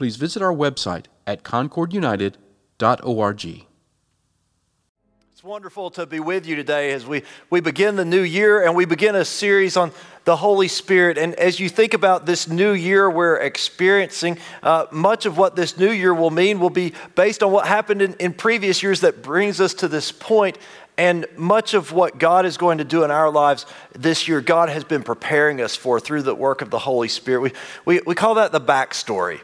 please visit our website at concordunited.org. It's wonderful to be with you today as we, we begin the new year and we begin a series on the Holy Spirit. And as you think about this new year we're experiencing, uh, much of what this new year will mean will be based on what happened in, in previous years that brings us to this point. And much of what God is going to do in our lives this year, God has been preparing us for through the work of the Holy Spirit. We, we, we call that the backstory.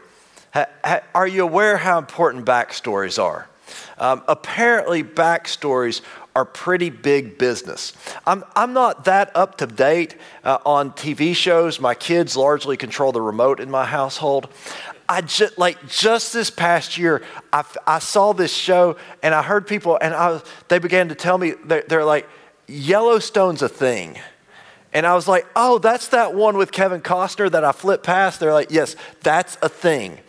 Are you aware how important backstories are? Um, apparently, backstories are pretty big business. I'm, I'm not that up to date uh, on TV shows. My kids largely control the remote in my household. I just like just this past year, I, I saw this show and I heard people, and I they began to tell me they're, they're like, Yellowstone's a thing. And I was like, oh, that's that one with Kevin Costner that I flipped past. They're like, yes, that's a thing.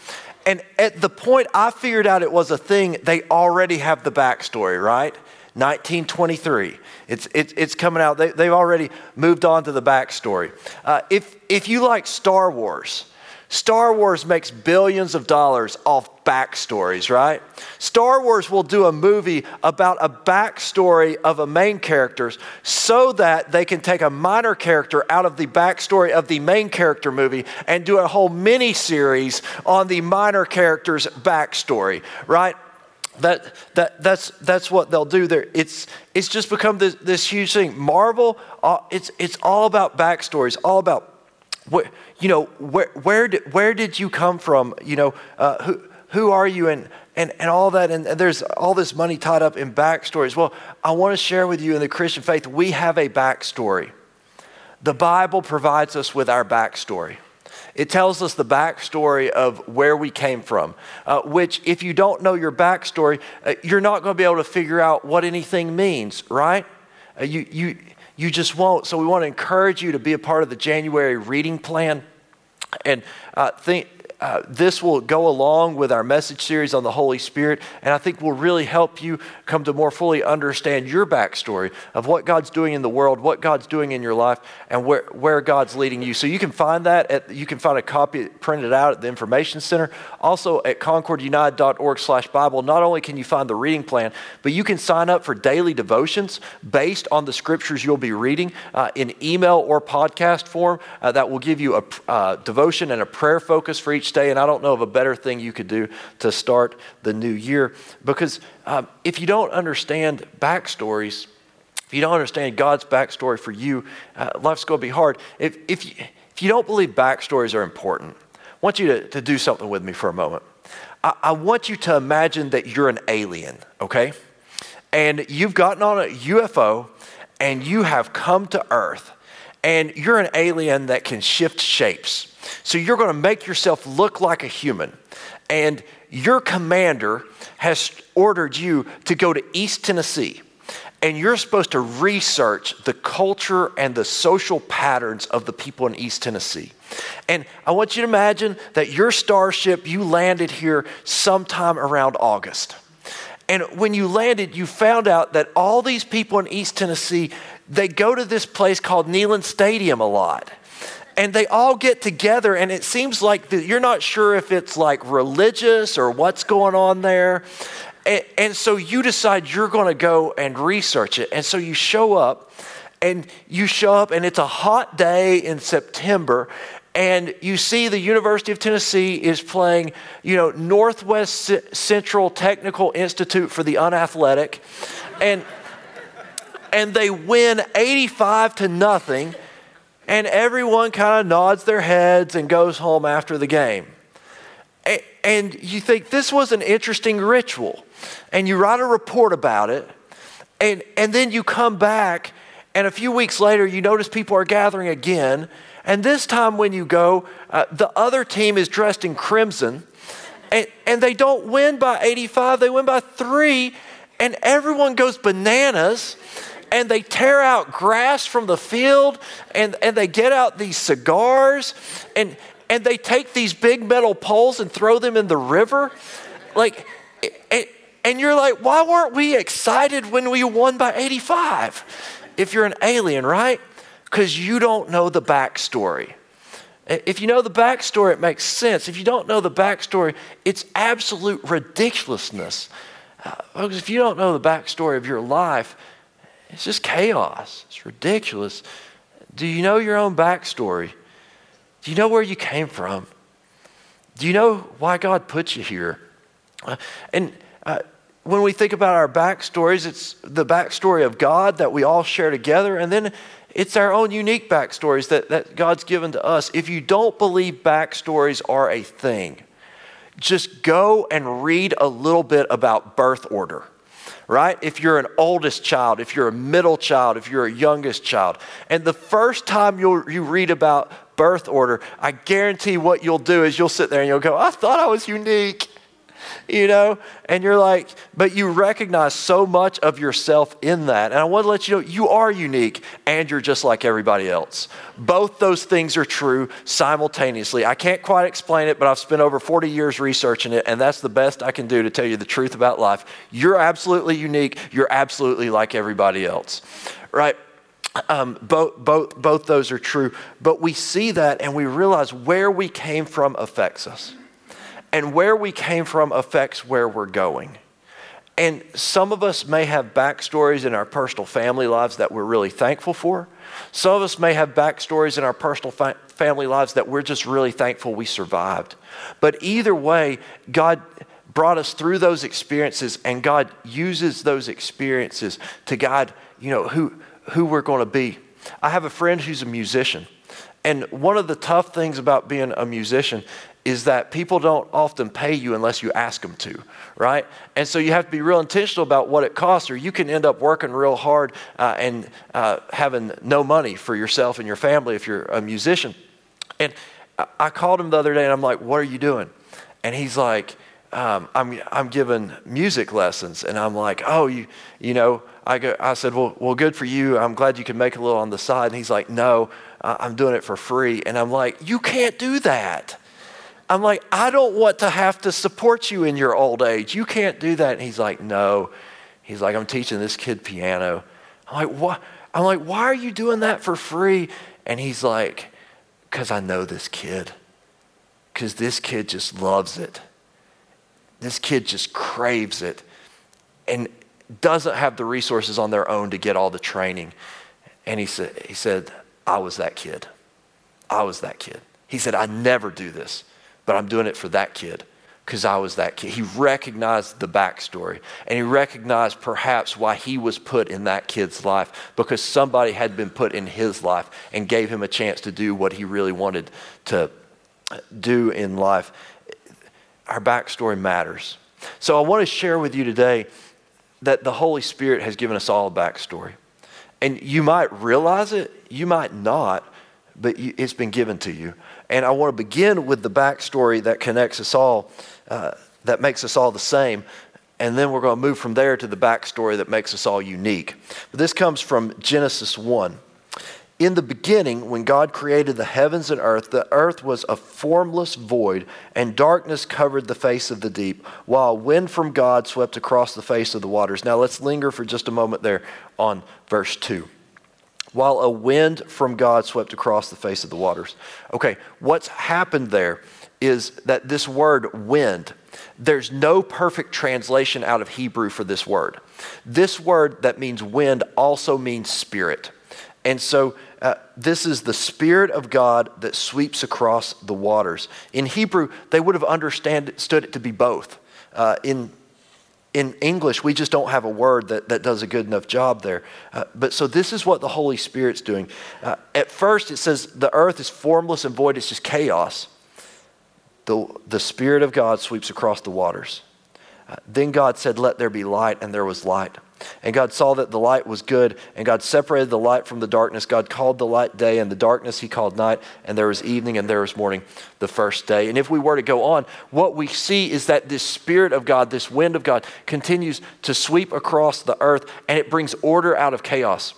And at the point I figured out it was a thing, they already have the backstory, right? 1923. It's, it's, it's coming out. They, they've already moved on to the backstory. Uh, if, if you like Star Wars, Star Wars makes billions of dollars off backstories, right? Star Wars will do a movie about a backstory of a main character so that they can take a minor character out of the backstory of the main character movie and do a whole mini series on the minor character's backstory, right? That, that, that's, that's what they'll do there. It's, it's just become this, this huge thing. Marvel, uh, it's, it's all about backstories, all about where, you know, where, where, did, where did you come from? You know, uh, who, who are you? And, and, and all that. And, and there's all this money tied up in backstories. Well, I want to share with you in the Christian faith, we have a backstory. The Bible provides us with our backstory. It tells us the backstory of where we came from, uh, which, if you don't know your backstory, uh, you're not going to be able to figure out what anything means, right? Uh, you, you, you just won't. So we want to encourage you to be a part of the January reading plan. And uh, think, uh, this will go along with our message series on the Holy Spirit, and I think will really help you come to more fully understand your backstory of what God's doing in the world, what God's doing in your life, and where, where God's leading you. So you can find that at, you can find a copy printed out at the Information Center. Also at concordunited.org slash Bible, not only can you find the reading plan, but you can sign up for daily devotions based on the scriptures you'll be reading uh, in email or podcast form uh, that will give you a uh, devotion and a prayer focus for each each day. And I don't know of a better thing you could do to start the new year. Because um, if you don't understand backstories, if you don't understand God's backstory for you, uh, life's going to be hard. If, if, you, if you don't believe backstories are important, I want you to, to do something with me for a moment. I, I want you to imagine that you're an alien, okay? And you've gotten on a UFO and you have come to Earth and you're an alien that can shift shapes. So you're going to make yourself look like a human. And your commander has ordered you to go to East Tennessee. And you're supposed to research the culture and the social patterns of the people in East Tennessee. And I want you to imagine that your starship, you landed here sometime around August. And when you landed, you found out that all these people in East Tennessee, they go to this place called Neyland Stadium a lot. And they all get together and it seems like the, you're not sure if it's like religious or what's going on there. And, and so you decide you're going to go and research it. And so you show up and you show up and it's a hot day in september and you see the university of tennessee is playing you know northwest central technical institute for the unathletic. And and they win 85 to nothing and everyone kind of nods their heads and goes home after the game. And you think this was an interesting ritual, and you write a report about it, and, and then you come back, and a few weeks later, you notice people are gathering again. And this time, when you go, uh, the other team is dressed in crimson, And, and they don't win by 85, they win by three, and everyone goes bananas and they tear out grass from the field and, and they get out these cigars and, and they take these big metal poles and throw them in the river. Like, and, and you're like, why weren't we excited when we won by 85? If you're an alien, right? Because you don't know the backstory. If you know the backstory, it makes sense. If you don't know the backstory, it's absolute ridiculousness. Uh, if you don't know the backstory of your life, it's just chaos. It's ridiculous. Do you know your own backstory? Do you know where you came from? Do you know why God put you here? Uh, and uh, when we think about our backstories, it's the backstory of God that we all share together, and then it's our own unique backstories that, that God's given to us. If you don't believe backstories are a thing, just go and read a little bit about birth order right? If you're an oldest child, if you're a middle child, if you're a youngest child. And the first time you you read about birth order, I guarantee what you'll do is you'll sit there and you'll go, I thought I was unique you know? And you're like, but you recognize so much of yourself in that. And I want to let you know you are unique and you're just like everybody else. Both those things are true simultaneously. I can't quite explain it, but I've spent over 40 years researching it, and that's the best I can do to tell you the truth about life. You're absolutely unique. You're absolutely like everybody else, right? Um, both, both, both those are true, but we see that and we realize where we came from affects us and where we came from affects where we're going. And some of us may have backstories in our personal family lives that we're really thankful for. Some of us may have backstories in our personal fa- family lives that we're just really thankful we survived. But either way, God brought us through those experiences, and God uses those experiences to guide, you know, who, who we're going to be. I have a friend who's a musician. And one of the tough things about being a musician is that people don't often pay you unless you ask them to, right? And so you have to be real intentional about what it costs, or you can end up working real hard uh, and uh, having no money for yourself and your family if you're a musician. And I called him the other day and I'm like, What are you doing? And he's like, um, I'm, I'm giving music lessons. And I'm like, Oh, you, you know, I, go, I said, well, well, good for you. I'm glad you can make a little on the side. And he's like, No, I'm doing it for free. And I'm like, You can't do that. I'm like, I don't want to have to support you in your old age. You can't do that. And he's like, no. He's like, I'm teaching this kid piano. I'm like, what? I'm like, why are you doing that for free? And he's like, because I know this kid. Because this kid just loves it. This kid just craves it and doesn't have the resources on their own to get all the training. And he said, he said, I was that kid. I was that kid. He said, I never do this but I'm doing it for that kid because I was that kid. He recognized the backstory and he recognized perhaps why he was put in that kid's life because somebody had been put in his life and gave him a chance to do what he really wanted to do in life. Our backstory matters. So I want to share with you today that the Holy Spirit has given us all a backstory. And you might realize it, you might not, but it's been given to you. And I want to begin with the backstory that connects us all, uh, that makes us all the same. And then we're going to move from there to the backstory that makes us all unique. But this comes from Genesis 1. In the beginning, when God created the heavens and earth, the earth was a formless void, and darkness covered the face of the deep, while wind from God swept across the face of the waters. Now let's linger for just a moment there on verse 2 while a wind from God swept across the face of the waters. Okay, what's happened there is that this word wind, there's no perfect translation out of Hebrew for this word. This word that means wind also means spirit. And so uh, this is the Spirit of God that sweeps across the waters. In Hebrew, they would have understood it to be both. Uh, in in English, we just don't have a word that, that does a good enough job there. Uh, but so this is what the Holy Spirit's doing. Uh, at first, it says the earth is formless and void, it's just chaos. The, the Spirit of God sweeps across the waters. Uh, then God said, Let there be light, and there was light. And God saw that the light was good, and God separated the light from the darkness. God called the light day, and the darkness he called night, and there was evening, and there was morning the first day. And if we were to go on, what we see is that this Spirit of God, this wind of God, continues to sweep across the earth, and it brings order out of chaos.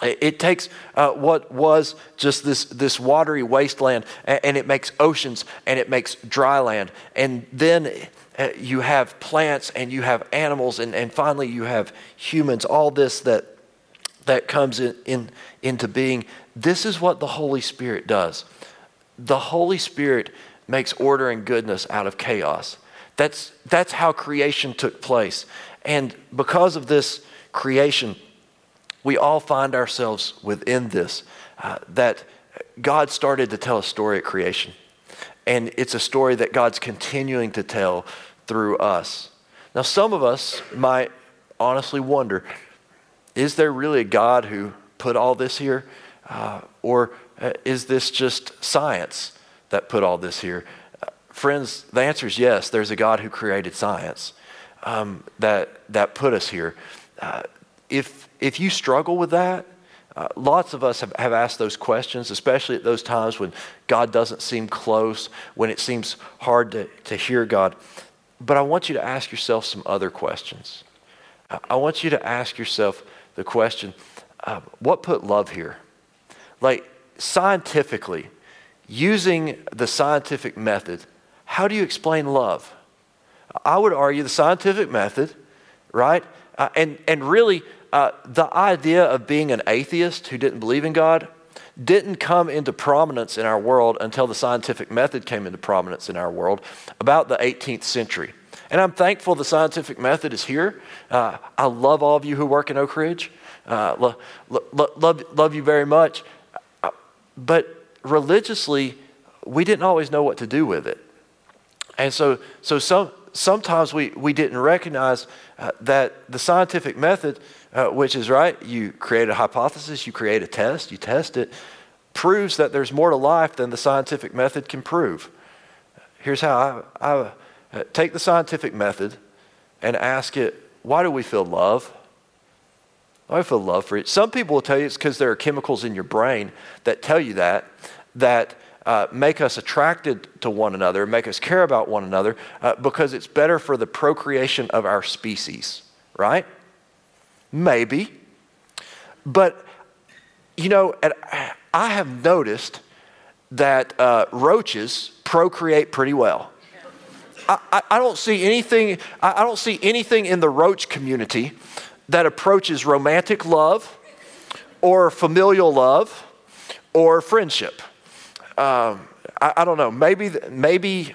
It takes uh, what was just this, this watery wasteland and, and, it makes oceans and it makes dry land. And then uh, you have plants and you have animals and, and finally you have humans, all this that, that comes in, in, into being. This is what the Holy Spirit does. The Holy Spirit makes order and goodness out of chaos. That's, that's how creation took place. And because of this creation, we all find ourselves within this. Uh, that God started to tell a story at creation. And it's a story that God's continuing to tell through us. Now, some of us might honestly wonder is there really a God who put all this here? Uh, or uh, is this just science that put all this here? Uh, friends, the answer is yes. There's a God who created science um, that, that put us here. Uh, if if you struggle with that, uh, lots of us have, have asked those questions, especially at those times when God doesn't seem close, when it seems hard to, to hear God. But I want you to ask yourself some other questions. I want you to ask yourself the question uh, what put love here? Like, scientifically, using the scientific method, how do you explain love? I would argue the scientific method, right? Uh, and, and really, uh, the idea of being an atheist who didn't believe in God didn't come into prominence in our world until the scientific method came into prominence in our world about the 18th century. And I'm thankful the scientific method is here. Uh, I love all of you who work in Oak Ridge. Uh, lo- lo- love, love you very much. Uh, but religiously, we didn't always know what to do with it. And so, so some, sometimes we, we didn't recognize uh, that the scientific method uh, which is right. You create a hypothesis, you create a test, you test it, proves that there's more to life than the scientific method can prove. Here's how I, I uh, take the scientific method and ask it, why do we feel love? Do feel love for it? Some people will tell you it's because there are chemicals in your brain that tell you that, that uh, make us attracted to one another, make us care about one another, uh, because it's better for the procreation of our species, right? Maybe. But, you know, I have noticed that uh, roaches procreate pretty well. I, I, don't see anything, I, I don't see anything in the roach community that approaches romantic love or familial love or friendship. Um, I, I, don't know. Maybe, maybe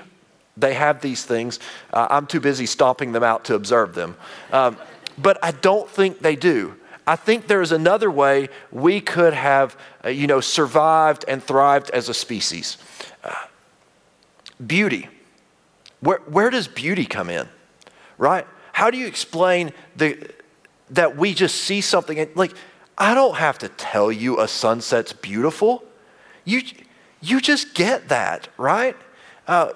they have these things. Uh, I'm too busy stomping them out to observe them. Um, but I don't think they do. I think there is another way we could have, uh, you know, survived and thrived as a species. Uh, beauty. Where, where does beauty come in? Right? How do you explain the, that we just see something and, like, I don't have to tell you a sunset's beautiful. You, you just get that, right? Uh,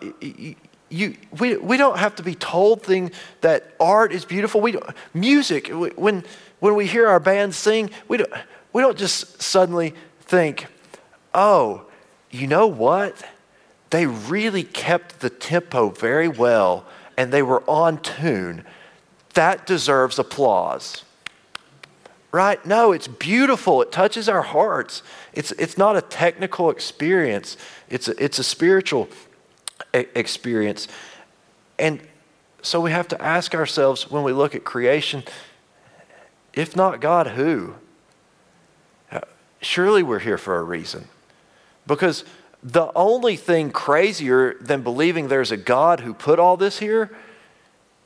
we, we don't have to be told thing that art is beautiful. We music, when, when we hear our band sing, we don't, we don't just suddenly think, oh, you know what? They really kept the tempo very well and they were on tune. That deserves applause. Right? No, it's beautiful. It touches our hearts. It's, it's not a technical experience, it's a, it's a spiritual experience. And so we have to ask ourselves when we look at creation if not God, who? Uh, surely we're here for a reason. Because the only thing crazier than believing there's a God who put all this here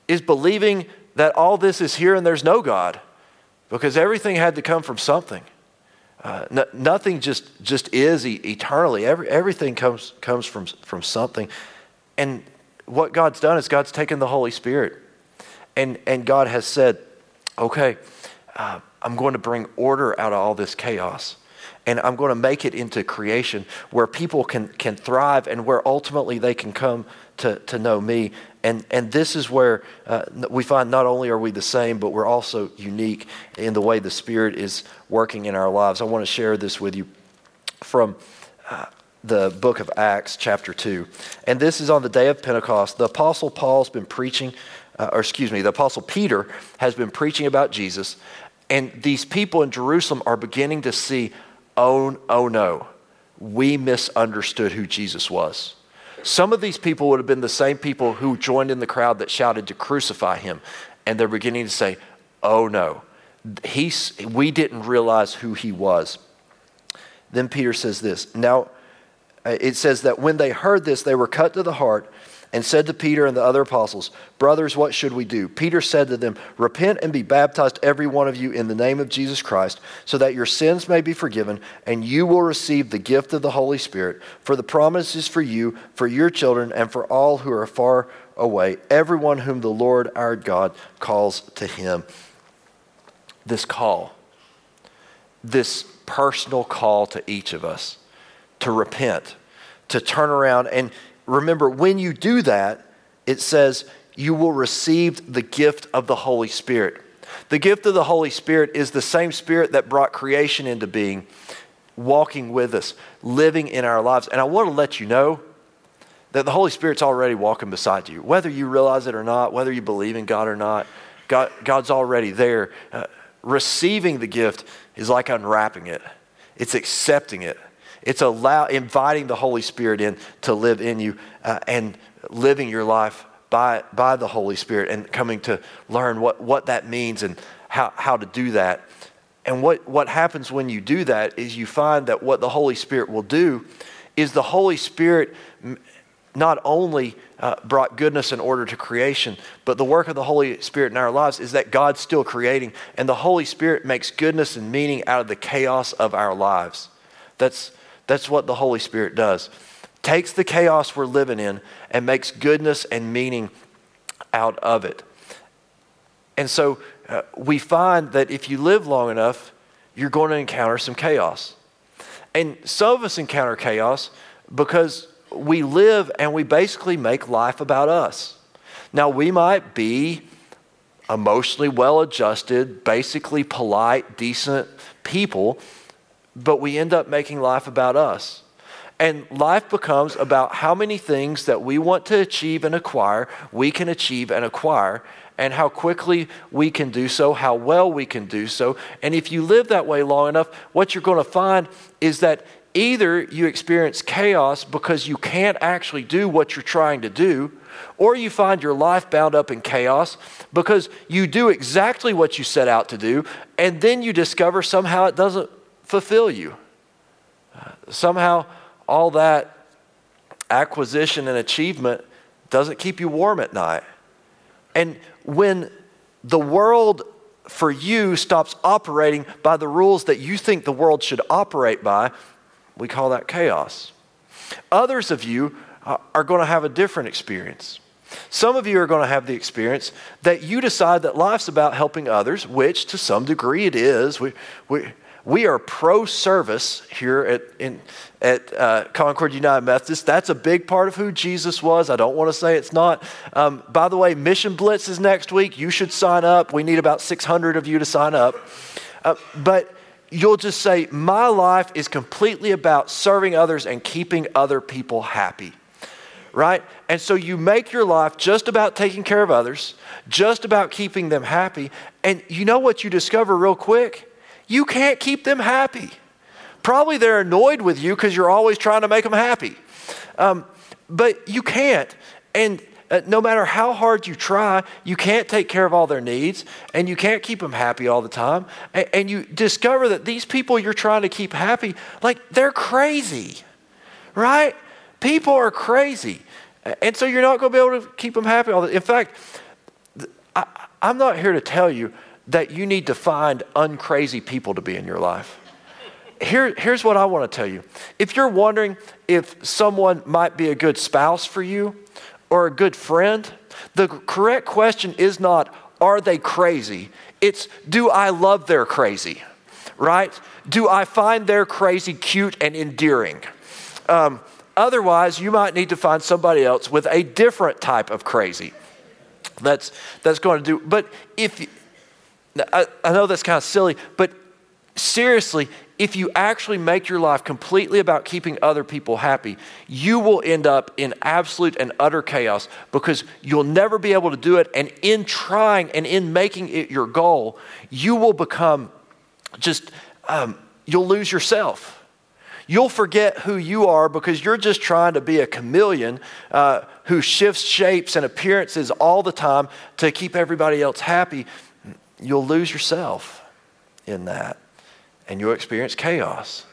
is believing that all this is here and there's no God. Because everything had to come from something. Uh, no, nothing just, just is eternally. Every, everything comes, comes from, from something. And what God's done is God's taken the Holy Spirit and, and God has said, okay, uh, I'm going to bring order out of all this chaos. and I'm going to make it into creation where people can, can thrive and where ultimately they can come to, to know me. And, and this is where uh, we find not only are we the same, but we're also unique in the way the Spirit is working in our lives. I want to share this with you from uh, the book of Acts, chapter 2. And this is on the day of Pentecost. The Apostle Paul's been preaching, uh, or excuse me, the Apostle Peter has been preaching about Jesus. And these people in Jerusalem are beginning to see oh, oh no, we misunderstood who Jesus was. Some of these people would have been the same people who joined in the crowd that shouted to crucify him. And they're beginning to say, oh no, he's, we didn't realize who he was. Then Peter says this. Now, Uh, it says that when they heard this, they were cut to the heart and said to Peter and the other apostles, Brothers, what should we do? Peter said to them, Repent and be baptized, every one of you, in the name of Jesus Christ, so that your sins may be forgiven, and you will receive the gift of the Holy Spirit. For the promise is for you, for your children, and for all who are far away, everyone whom the Lord our God calls to him. This call, this personal call to each of us to repent, to turn around and remember, when you do that, it says you will receive the gift of the Holy Spirit. The gift of the Holy Spirit is the same Spirit that brought creation into being, walking with us, living in our lives. And I want to let you know that the Holy Spirit's already walking beside you. Whether you realize it or not, whether you believe in God or not, God, God's already there. Uh, receiving the gift is like unwrapping it, it's accepting it. It's allow, inviting the Holy Spirit in to live in you uh, and living your life by, by the Holy Spirit and coming to learn what, what that means and how, how to do that. And what, what happens when you do that is you find that what the Holy Spirit will do is the Holy Spirit not only uh, brought goodness and order to creation, but the work of the Holy Spirit in our lives is that God's still creating, and the Holy Spirit makes goodness and meaning out of the chaos of our lives. That's, that's what the Holy Spirit does. Takes the chaos we're living in and makes goodness and meaning out of it. And so uh, we find that if you live long enough, you're going to encounter some chaos. And some of us encounter chaos because we live and we basically make life about us. Now, we might be emotionally well adjusted, basically polite, decent people but we end up making life about us. And life becomes about how many things that we want to achieve and acquire, we can achieve and acquire, and how quickly we can do so, how well we can do so. And if you live that way long enough, what you're going to find is that either you experience chaos because you can't actually do what you're trying to do, or you find your life bound up in chaos because you do exactly what you set out to do, and then you discover somehow it doesn't fulfill you. Uh, somehow, all that acquisition and achievement doesn't keep you warm at night. And when the world for you stops operating by the rules that you think the world should operate by, we call that chaos. Others of you uh, are going to have a different experience. Some of you are going to have the experience that you decide that life's about helping others, which to some degree it is. We, we, we are pro service here at, in, at uh, Concord United Methodist. That's a big part of who Jesus was. I don't want to say it's not. Um, by the way, Mission Blitz is next week. You should sign up. We need about 600 of you to sign up. Uh, but you'll just say, My life is completely about serving others and keeping other people happy. Right? And so you make your life just about taking care of others, just about keeping them happy. And you know what you discover real quick? You can't keep them happy. Probably they're annoyed with you because you're always trying to make them happy. Um, but you can't. And uh, no matter how hard you try, you can't take care of all their needs and you can't keep them happy all the time. And, you discover that these people you're trying to keep happy, like they're crazy, right? People are crazy. And so you're not going to be able to keep them happy all the In fact, I, I'm not here to tell you that you need to find uncrazy people to be in your life. Here, here's what I want to tell you. If you're wondering if someone might be a good spouse for you or a good friend, the correct question is not, are they crazy? It's, do I love their crazy? right? Do I find their crazy cute and endearing? Um, otherwise, you might need to find somebody else with a different type of crazy. That's that's going to do. But if I, I know that's kind of silly, but seriously, if you actually make your life completely about keeping other people happy, you will end up in absolute and utter chaos because you'll never be able to do it. And in trying and in making it your goal, you will become just, um, you'll lose yourself. You'll forget who you are because you're just trying to be a chameleon uh, who shifts shapes and appearances all the time to keep everybody else happy. You'll lose yourself in that and you'll experience chaos.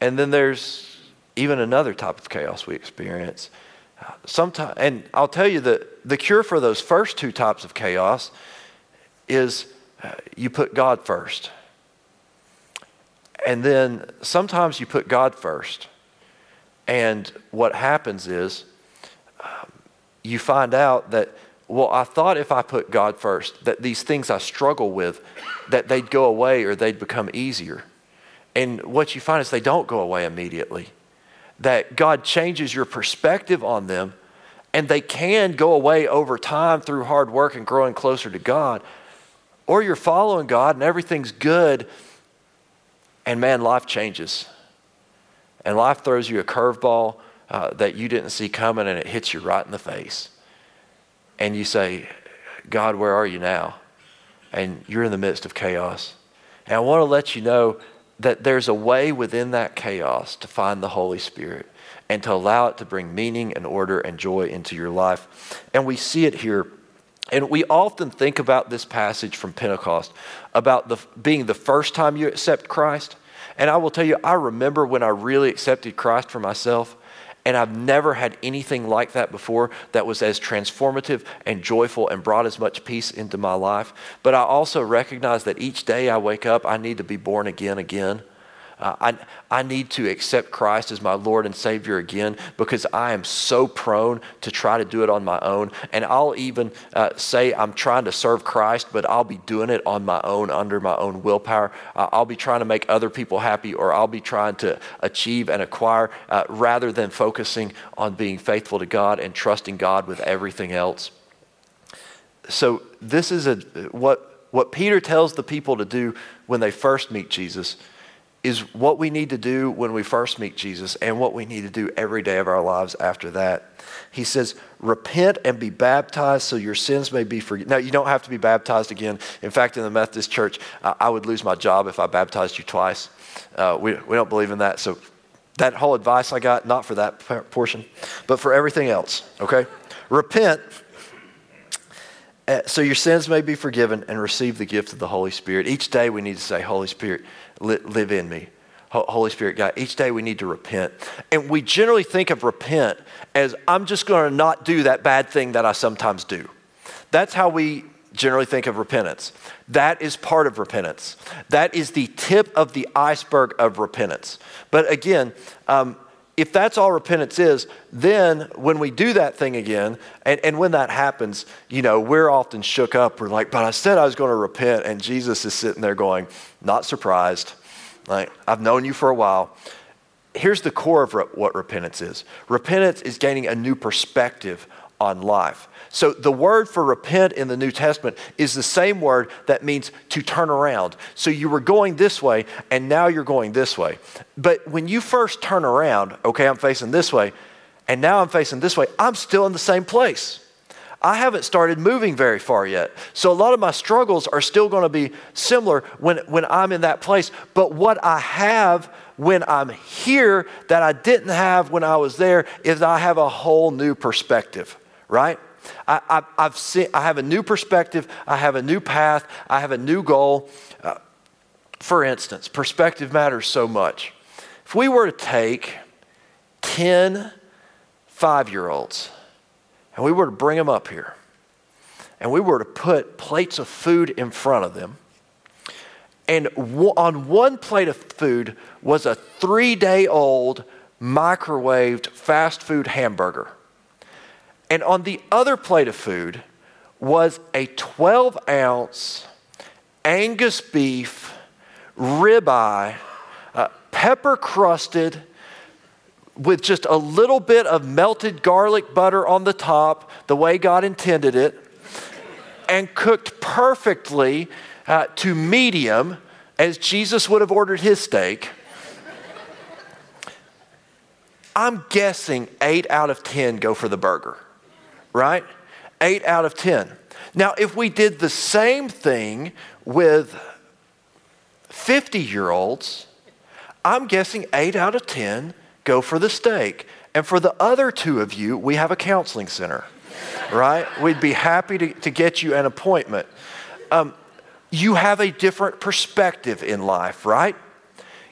And then there's even another type of chaos we experience. Sometimes, and I'll tell you that the cure for those first two types of chaos is uh, you put God first. And then sometimes you put God first. And what happens is um, you find out that well, I thought if I put God first, that these things I struggle with, that they'd go away or they'd become easier. And what you find is they don't go away immediately. That God changes your perspective on them, and they can go away over time through hard work and growing closer to God. Or you're following God and everything's good, and man, life changes. And life throws you a curveball uh, that you didn't see coming, and it hits you right in the face and you say, God, where are you now? And you're in the midst of chaos. And I want to let you know that there's a way within that chaos to find the Holy Spirit and to allow it to bring meaning and order and joy into your life. And we see it here. And we often think about this passage from Pentecost about the, being the first time you accept Christ. And I will tell you, I remember when I really accepted Christ for myself. And I've never had anything like that before that was as transformative and joyful and brought as much peace into my life. But I also recognize that each day I wake up, I need to be born again again. Uh, I, I need to accept Christ as my Lord and Savior again because I am so prone to try to do it on my own. And I'll even uh, say I'm trying to serve Christ, but I'll be doing it on my own, under my own willpower. Uh, I'll be trying to make other people happy, or I'll be trying to achieve and acquire uh, rather than focusing on being faithful to God and trusting God with everything else. So, this is a, what, what Peter tells the people to do when they first meet Jesus is what we need to do when we first meet Jesus and what we need to do every day of our lives after that. He says, Repent and be baptized so your sins may be forgiven. Now, you don't have to be baptized again. In fact, in the Methodist Church, I would lose my job if I baptized you twice. Uh, we, we don't believe in that. So, that whole advice I got, not for that portion, but for everything else, okay? Repent so your sins may be forgiven and receive the gift of the Holy Spirit. Each day we need to say, Holy Spirit, live in me. Holy Spirit, God, each day we need to repent. And we generally think of repent as I'm just going to not do that bad thing that I sometimes do. That's how we generally think of repentance. That is part of repentance. That is the tip of the iceberg of repentance. But again, um, if that's all repentance is, then when we do that thing again, and, and when that happens, you know, we're often shook up. We're like, but I said I was going to repent. And Jesus is sitting there going, not surprised. Like, I've known you for a while. Here's the core of re- what repentance is repentance is gaining a new perspective on life. So the word for repent in the New Testament is the same word that means to turn around. So you were going this way and now you're going this way. But when you first turn around, okay, I'm facing this way, and now I'm facing this way, I'm still in the same place. I haven't started moving very far yet. So a lot of my struggles are still going to be similar when, when I'm in that place. But what I have when I'm here that I didn't have when I was there is I have a whole new perspective, right? I, I, have seen, I have a new perspective, I have a new path, I have a new goal. Uh, for instance, perspective matters so much. If we were to take 10 five year olds and we were to bring them up here and we were to put plates of food in front of them, and on one plate of food was a three day old microwaved fast food hamburger. And on the other plate of food was a 12 ounce Angus beef ribeye, uh, pepper crusted, with just a little bit of melted garlic butter on the top, the way God intended it, and cooked perfectly uh, to medium, as Jesus would have ordered his steak. I'm guessing eight out of 10 go for the burger, right? Eight out of 10. Now, if we did the same thing with 50 year olds, I'm guessing eight out of 10 go for the steak. And for the other two of you, we have a counseling center, right? We'd be happy to, to get you an appointment. Um, you have a different perspective in life, right?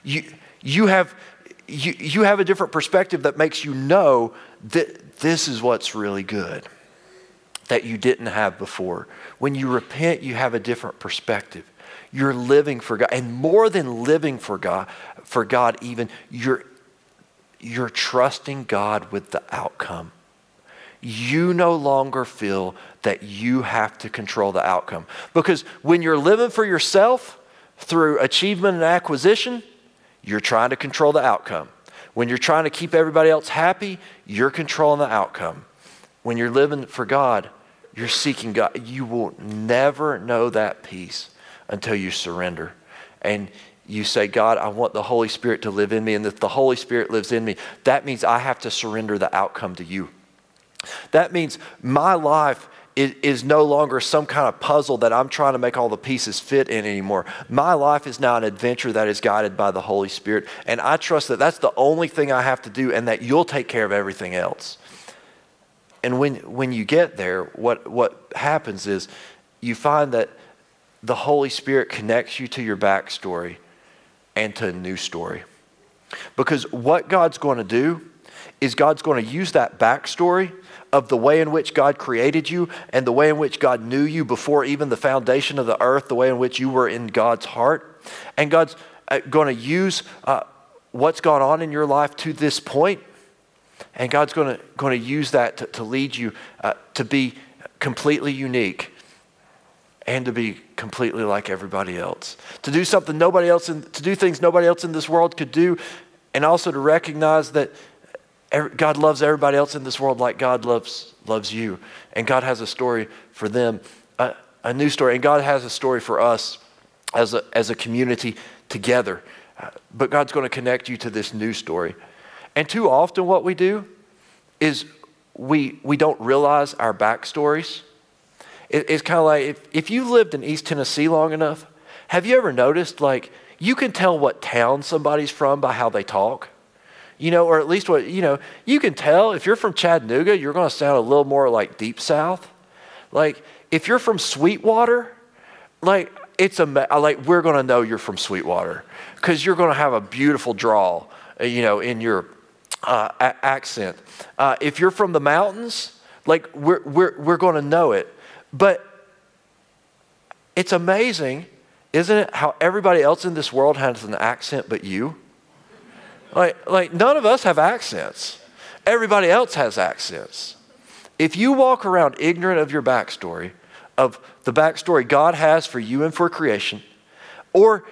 You, you have you, you have a different perspective that makes you know that this is what's really good that you didn't have before. When you repent, you have a different perspective. You're living for God. And more than living for God, for God even, you're, you're trusting God with the outcome. You no longer feel that you have to control the outcome. Because when you're living for yourself through achievement and acquisition, you're trying to control the outcome. When you're trying to keep everybody else happy, you're controlling the outcome. When you're living for God, you're seeking God. You will never know that peace until you surrender. And you say, God, I want the Holy Spirit to live in me. And if the Holy Spirit lives in me, that means I have to surrender the outcome to you. That means my life is, is no longer some kind of puzzle that I'm trying to make all the pieces fit in anymore. My life is now an adventure that is guided by the Holy Spirit. And I trust that that's the only thing I have to do and that you'll take care of everything else. And when, when you get there, what, what happens is you find that the Holy Spirit connects you to your backstory and to a new story. Because what God's going to do is God's going to use that backstory of the way in which God created you and the way in which God knew you before even the foundation of the earth, the way in which you were in God's heart. And God's uh, going to use uh, what's gone on in your life to this point, and God's going to, going to use that to, to lead you uh, to be completely unique and to be completely like everybody else. To do something nobody else, in, to do things nobody else in this world could do, and also to recognize that God loves everybody else in this world like God loves, loves you. And God has a story for them, a, a new story. And God has a story for us as a, as a community together. Uh, but God's going to connect you to this new story. And too often, what we do is we, we don't realize our backstories. It, it's kind of like if, if you lived in East Tennessee long enough, have you ever noticed like you can tell what town somebody's from by how they talk? You know, or at least what, you know, you can tell if you're from Chattanooga, you're going to sound a little more like Deep South. Like, if you're from Sweetwater, like, it's a, like, we're going to know you're from Sweetwater because you're going to have a beautiful drawl, uh, you know, in your uh, a- accent. Uh, if you're from the mountains, like, we're, we're, we're going to know it. But it's amazing, isn't it, how everybody else in this world has an accent but you? Like, like none of us have accents. Everybody else has accents. If you walk around ignorant of your backstory, of the backstory God has for you and for creation, or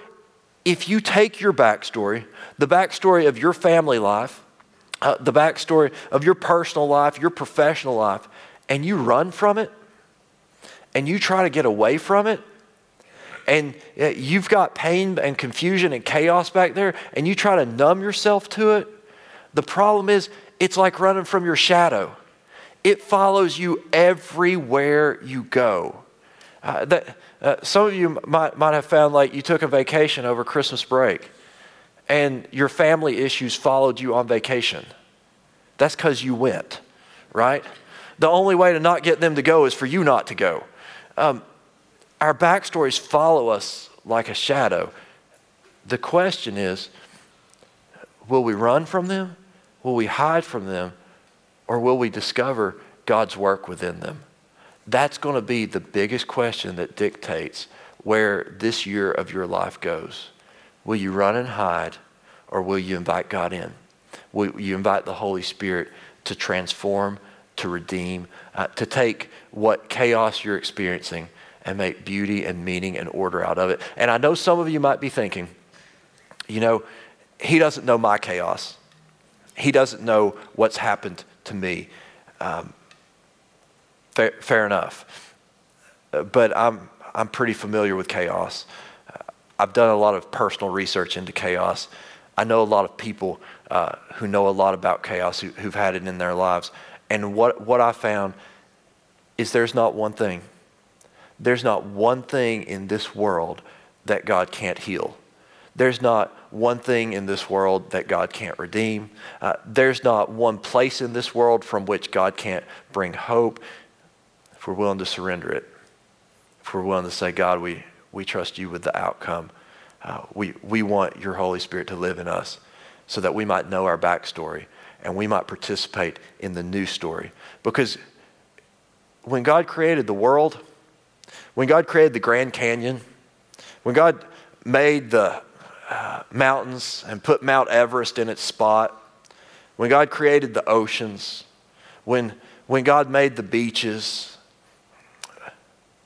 if you take your backstory, the backstory of your family life, uh, the backstory of your personal life, your professional life, and you run from it, and you try to get away from it, and you've got pain and confusion and chaos back there, and you try to numb yourself to it, the problem is it's like running from your shadow. It follows you everywhere you go. Uh, that, uh, some of you might, might have found like you took a vacation over Christmas break and your family issues followed you on vacation. That's because you went, right? The only way to not get them to go is for you not to go. Um, our backstories follow us like a shadow. The question is will we run from them? Will we hide from them? Or will we discover God's work within them? That's going to be the biggest question that dictates where this year of your life goes. Will you run and hide, or will you invite God in? Will you invite the Holy Spirit to transform, to redeem, uh, to take what chaos you're experiencing and make beauty and meaning and order out of it. And I know some of you might be thinking, you know, he doesn't know my chaos. He doesn't know what's happened to me. Um, fair, fair, enough. Uh, but I'm, I'm pretty familiar with chaos. Uh, I've done a lot of personal research into chaos. I know a lot of people uh, who know a lot about chaos who, who've had it in their lives. And what, what I found is there's not one thing. There's not one thing in this world that God can't heal. There's not one thing in this world that God can't redeem. Uh, there's not one place in this world from which God can't bring hope if we're willing to surrender it. If we're willing to say, God, we, we trust you with the outcome. Uh, we, we want your Holy Spirit to live in us so that we might know our backstory and we might participate in the new story. Because when God created the world, when God created the Grand Canyon, when God made the uh, mountains and put Mount Everest in its spot, when God created the oceans, when, when God made the beaches,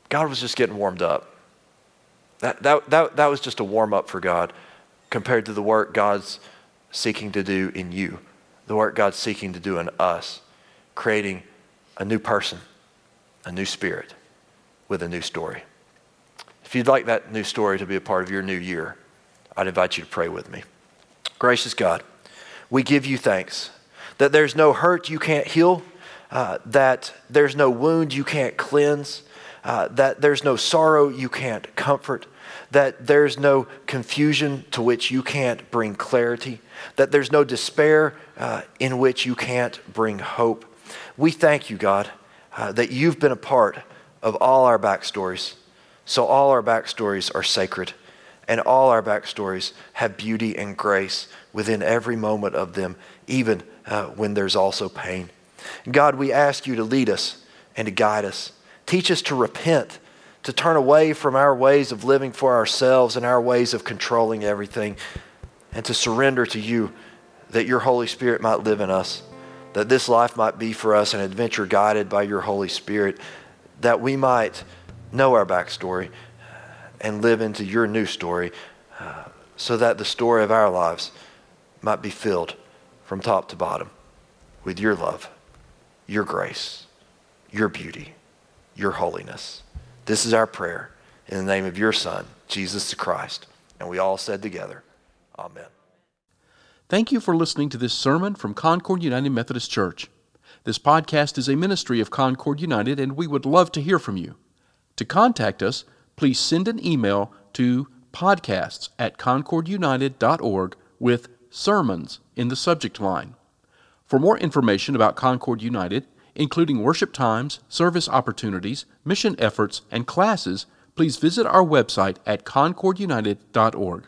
God was just getting warmed up. That, that, that, that was just a warm up for God compared to the work God's seeking to do in you, the work God's seeking to do in us, creating a new person, a new spirit with a new story. If you'd like that new story to be a part of your new year, I'd invite you to pray with me. Gracious God, we give you thanks that there's no hurt you can't heal, uh, that there's no wound you can't cleanse, uh, that there's no sorrow you can't comfort, that there's no confusion to which you can't bring clarity, that there's no despair uh, in which you can't bring hope. We thank you, God, uh, that you've been a part of all our backstories. So all our backstories are sacred and all our backstories have beauty and grace within every moment of them, even uh, when there's also pain. God, we ask you to lead us and to guide us. Teach us to repent, to turn away from our ways of living for ourselves and our ways of controlling everything, and to surrender to you that your Holy Spirit might live in us, that this life might be for us an adventure guided by your Holy Spirit, that we might know our backstory and live into your new story uh, so that the story of our lives might be filled from top to bottom with your love, your grace, your beauty, your holiness. This is our prayer in the name of your Son, Jesus Christ. And we all said together, Amen. Thank you for listening to this sermon from Concord United Methodist Church. This podcast is a ministry of Concord United, and we would love to hear from you. To contact us, please send an email to podcasts at concordunited.org with sermons in the subject line. For more information about Concord United, including worship times, service opportunities, mission efforts, and classes, please visit our website at concordunited.org.